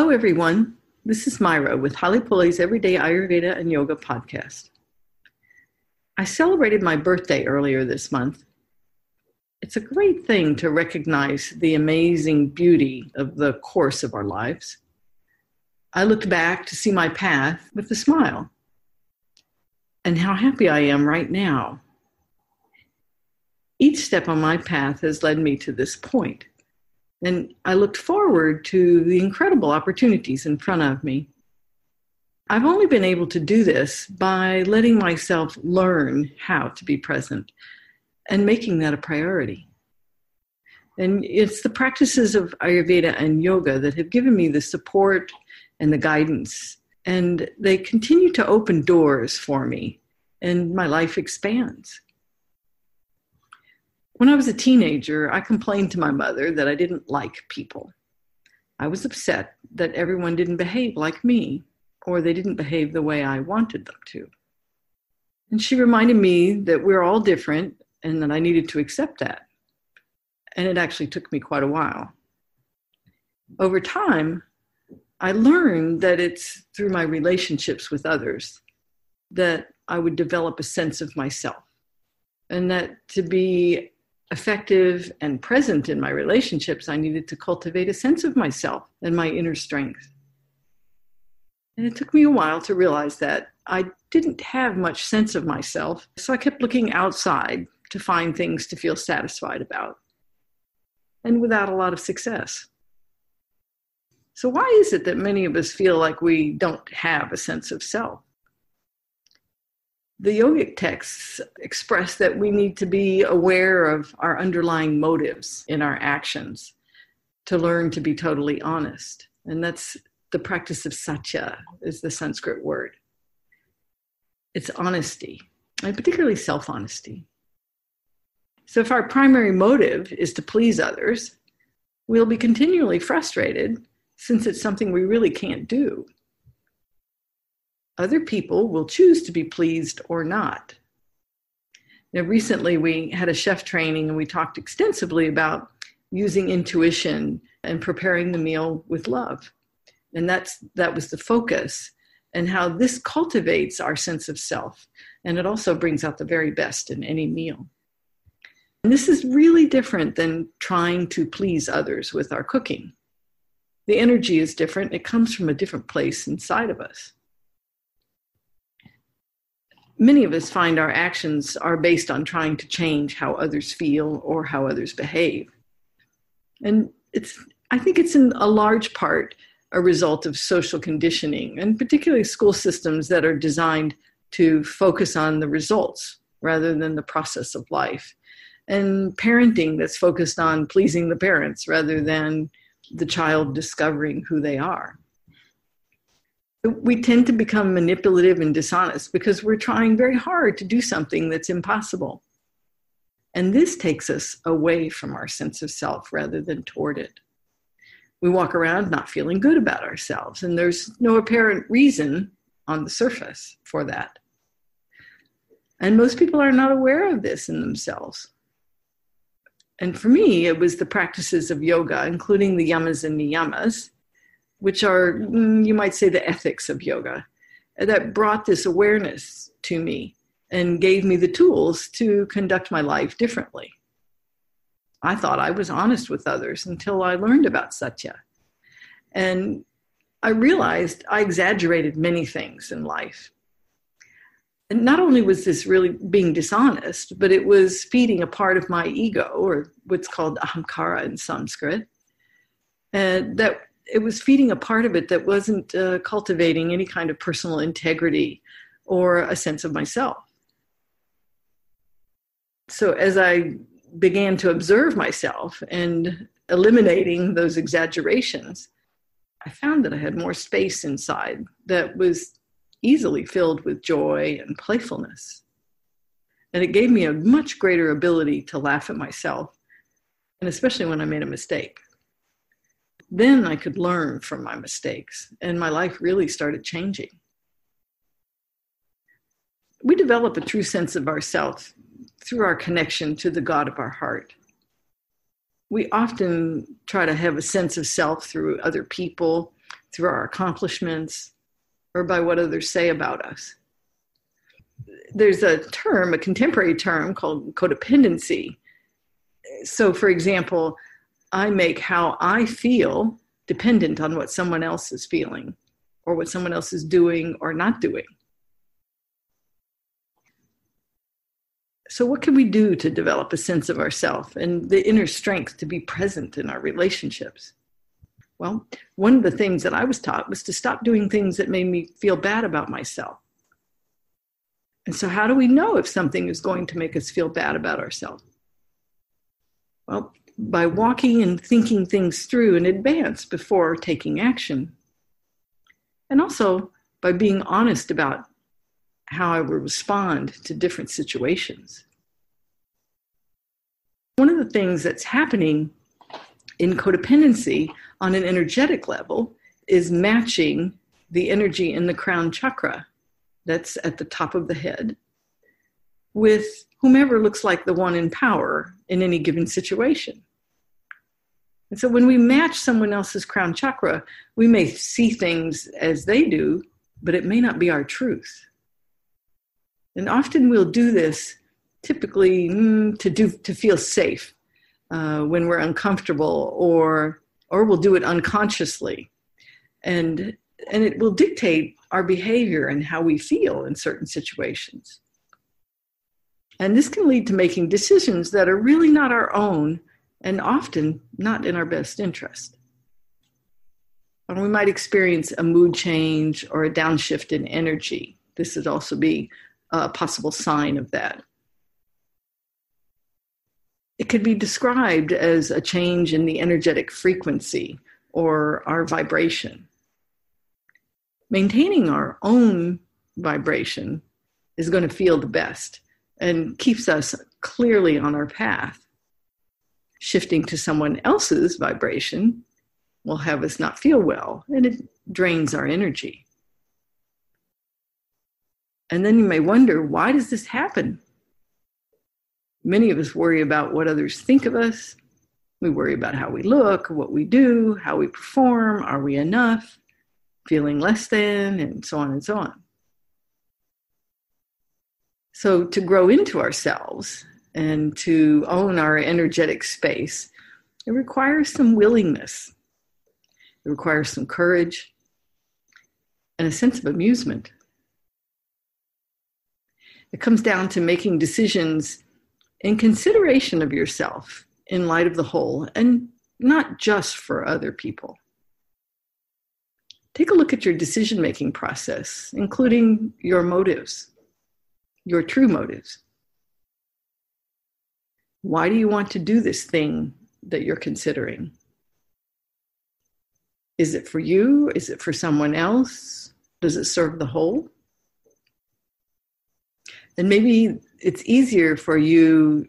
Hello, everyone. This is Myra with Halepule's Everyday Ayurveda and Yoga podcast. I celebrated my birthday earlier this month. It's a great thing to recognize the amazing beauty of the course of our lives. I looked back to see my path with a smile and how happy I am right now. Each step on my path has led me to this point. And I looked forward to the incredible opportunities in front of me. I've only been able to do this by letting myself learn how to be present and making that a priority. And it's the practices of Ayurveda and yoga that have given me the support and the guidance. And they continue to open doors for me, and my life expands. When I was a teenager, I complained to my mother that I didn't like people. I was upset that everyone didn't behave like me, or they didn't behave the way I wanted them to. And she reminded me that we're all different and that I needed to accept that. And it actually took me quite a while. Over time, I learned that it's through my relationships with others that I would develop a sense of myself. And that to be effective and present in my relationships, I needed to cultivate a sense of myself and my inner strength. And it took me a while to realize that I didn't have much sense of myself, so I kept looking outside to find things to feel satisfied about, and without a lot of success. So, why is it that many of us feel like we don't have a sense of self? The yogic texts express that we need to be aware of our underlying motives in our actions to learn to be totally honest. And that's the practice of satya, is the Sanskrit word. It's honesty, and particularly self honesty. So, if our primary motive is to please others, we'll be continually frustrated since it's something we really can't do other people will choose to be pleased or not. Now, recently we had a chef training and we talked extensively about using intuition and preparing the meal with love. And that's that was the focus and how this cultivates our sense of self and it also brings out the very best in any meal. And this is really different than trying to please others with our cooking. The energy is different, it comes from a different place inside of us many of us find our actions are based on trying to change how others feel or how others behave. And it's, I think it's in a large part a result of social conditioning, and particularly school systems that are designed to focus on the results rather than the process of life. And parenting that's focused on pleasing the parents rather than the child discovering who they are we tend to become manipulative and dishonest because we're trying very hard to do something that's impossible. And this takes us away from our sense of self rather than toward it. We walk around not feeling good about ourselves, and there's no apparent reason on the surface for that. And most people are not aware of this in themselves. And for me, it was the practices of yoga, including the yamas and niyamas, which are, mm, you might say, the ethics of yoga, that brought this awareness to me and gave me the tools to conduct my life differently. I thought I was honest with others until I learned about Satya. And I realized I exaggerated many things in life. And not only was this really being dishonest, but it was feeding a part of my ego, or what's called ahamkara in Sanskrit, and that it was feeding a part of it that wasn't uh, cultivating any kind of personal integrity or a sense of myself. So as I began to observe myself and eliminating those exaggerations, I found that I had more space inside that was easily filled with joy and playfulness. And it gave me a much greater ability to laugh at myself, and especially when I made a mistake then I could learn from my mistakes, and my life really started changing. We develop a true sense of ourselves through our connection to the God of our heart. We often try to have a sense of self through other people through our accomplishments, or by what others say about us. There's a term, a contemporary term called codependency. So, for example, I make how I feel dependent on what someone else is feeling or what someone else is doing or not doing. So, what can we do to develop a sense of ourself and the inner strength to be present in our relationships? Well, one of the things that I was taught was to stop doing things that made me feel bad about myself. And so, how do we know if something is going to make us feel bad about ourselves? Well, by walking and thinking things through in advance before taking action. And also by being honest about how I will respond to different situations. One of the things that's happening in codependency on an energetic level is matching the energy in the crown chakra that's at the top of the head with whomever looks like the one in power in any given situation. And so when we match someone else's crown chakra, we may see things as they do, but it may not be our truth. And often we'll do this typically mm, to do to feel safe uh, when we're uncomfortable, or or we'll do it unconsciously, and and it will dictate our behavior and how we feel in certain situations. And this can lead to making decisions that are really not our own and often not in our best interest. And we might experience a mood change or a downshift in energy. This would also be a possible sign of that. It could be described as a change in the energetic frequency or our vibration. Maintaining our own vibration is going to feel the best and keeps us clearly on our path shifting to someone else's vibration will have us not feel well and it drains our energy. And then you may wonder why does this happen? Many of us worry about what others think of us. We worry about how we look, what we do, how we perform, are we enough, feeling less than, and so on and so on. So, to grow into ourselves and to own our energetic space, it requires some willingness. It requires some courage and a sense of amusement. It comes down to making decisions in consideration of yourself in light of the whole and not just for other people. Take a look at your decision making process, including your motives, your true motives. Why do you want to do this thing that you're considering? Is it for you? Is it for someone else? Does it serve the whole? And maybe it's easier for you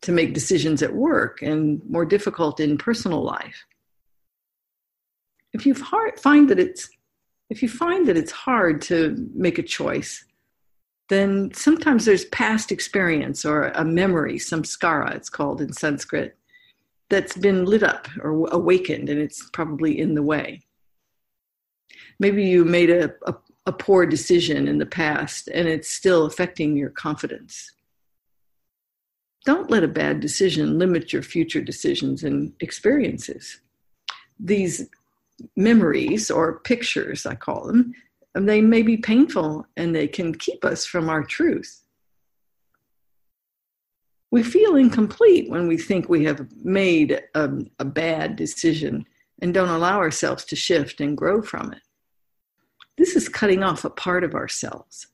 to make decisions at work and more difficult in personal life. If you find that it's if you find that it's hard to make a choice, then sometimes there's past experience or a memory, samskara, it's called in Sanskrit, that's been lit up or awakened and it's probably in the way. Maybe you made a, a, a poor decision in the past and it's still affecting your confidence. Don't let a bad decision limit your future decisions and experiences. These memories or pictures, I call them, they may be painful and they can keep us from our truth. We feel incomplete when we think we have made a, a, bad decision and don't allow ourselves to shift and grow from it. This is cutting off a part of ourselves.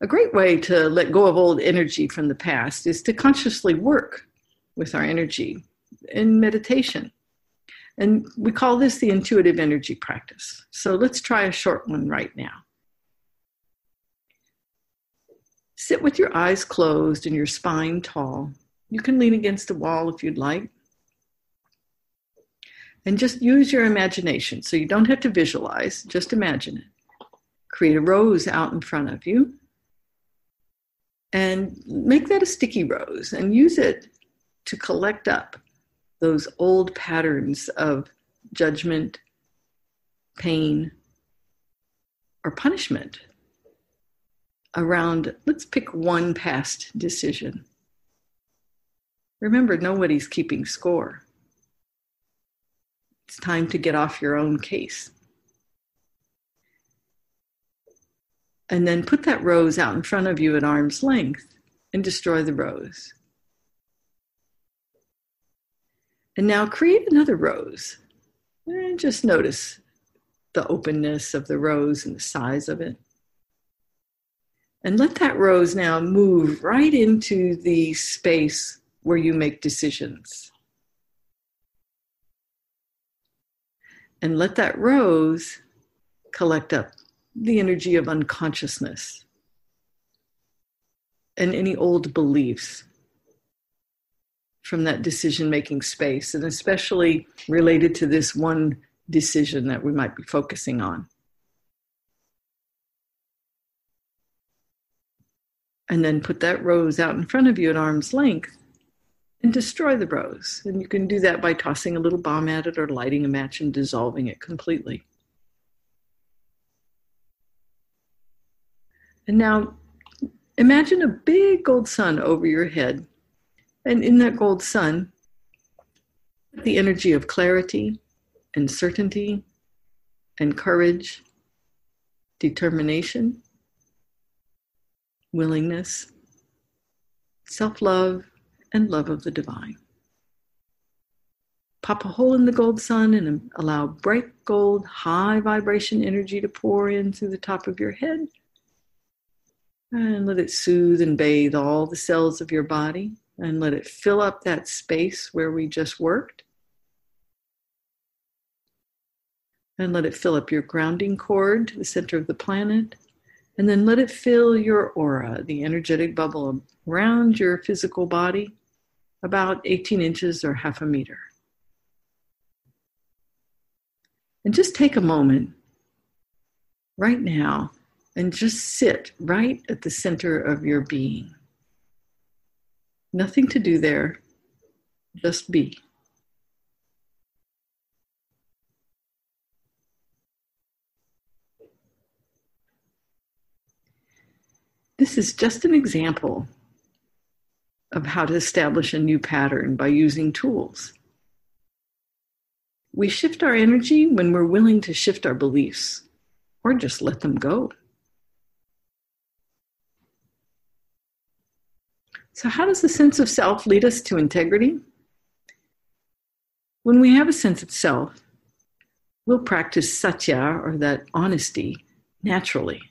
A great way to let go of old energy from the past is to consciously work with our energy in meditation. And we call this the intuitive energy practice. So let's try a short one right now. Sit with your eyes closed and your spine tall. You can lean against the wall if you'd like. And just use your imagination. So you don't have to visualize, just imagine it. Create a rose out in front of you. And make that a sticky rose and use it to collect up those old patterns of judgment, pain, or punishment around, let's pick one past decision. Remember, nobody's keeping score. It's time to get off your own case. And then put that rose out in front of you at arm's length and destroy the rose. And now create another rose. And just notice the openness of the rose and the size of it. And let that rose now move right into the space where you make decisions. And let that rose collect up the energy of unconsciousness and any old beliefs from that decision making space, and especially related to this one decision that we might be focusing on. and then put that rose out in front of you at arm's length and destroy the rose. And you can do that by tossing a little bomb at it or lighting a match and dissolving it completely. And now imagine a big gold sun over your head. And in that gold sun, the energy of clarity and certainty and courage, determination, willingness, self love, and love of the divine. Pop a hole in the gold sun and allow bright gold, high vibration energy to pour in through the top of your head. And let it soothe and bathe all the cells of your body and let it fill up that space where we just worked. And let it fill up your grounding cord to the center of the planet and then let it fill your aura, the energetic bubble around your physical body, about 18 inches or half a meter. And just take a moment right now and just sit right at the center of your being. Nothing to do there, just be. This is just an example of how to establish a new pattern by using tools. We shift our energy when we're willing to shift our beliefs or just let them go. So, how does the sense of self lead us to integrity? When we have a sense of self, we'll practice satya or that honesty naturally.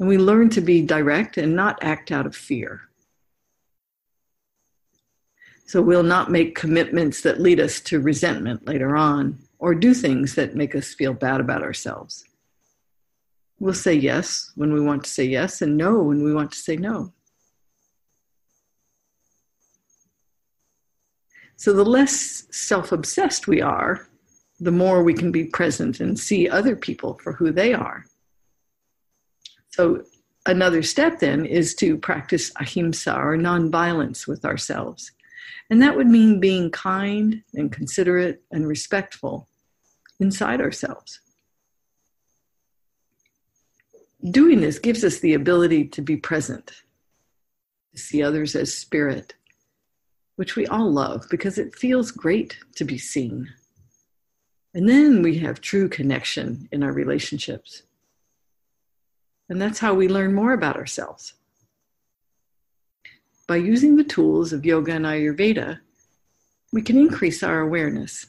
And we learn to be direct and not act out of fear. So we'll not make commitments that lead us to resentment later on or do things that make us feel bad about ourselves. We'll say yes when we want to say yes and no when we want to say no. So the less self obsessed we are, the more we can be present and see other people for who they are. So, another step then is to practice ahimsa or nonviolence with ourselves. And that would mean being kind and considerate and respectful inside ourselves. Doing this gives us the ability to be present, to see others as spirit, which we all love because it feels great to be seen. And then we have true connection in our relationships. And that's how we learn more about ourselves. By using the tools of yoga and Ayurveda, we can increase our awareness,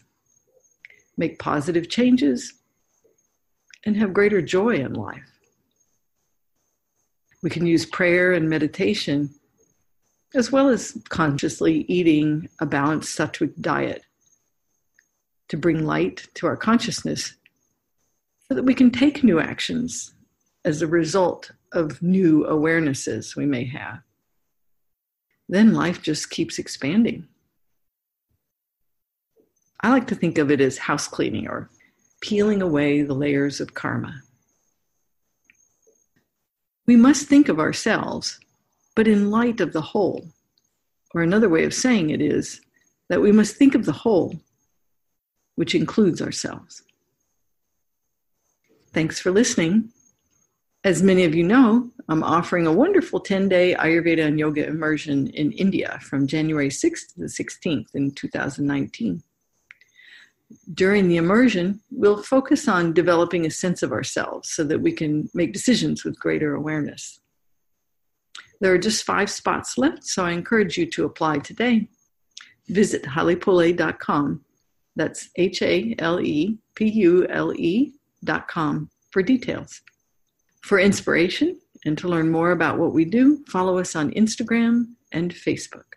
make positive changes, and have greater joy in life. We can use prayer and meditation, as well as consciously eating a balanced sattvic diet, to bring light to our consciousness so that we can take new actions as a result of new awarenesses we may have. Then life just keeps expanding. I like to think of it as house cleaning or peeling away the layers of karma. We must think of ourselves, but in light of the whole. Or another way of saying it is that we must think of the whole, which includes ourselves. Thanks for listening. As many of you know, I'm offering a wonderful 10 day Ayurveda and Yoga immersion in India from January 6th to the 16th in 2019. During the immersion, we'll focus on developing a sense of ourselves so that we can make decisions with greater awareness. There are just five spots left, so I encourage you to apply today. Visit halepule.com. That's H A L E P U L E.com for details. For inspiration and to learn more about what we do, follow us on Instagram and Facebook.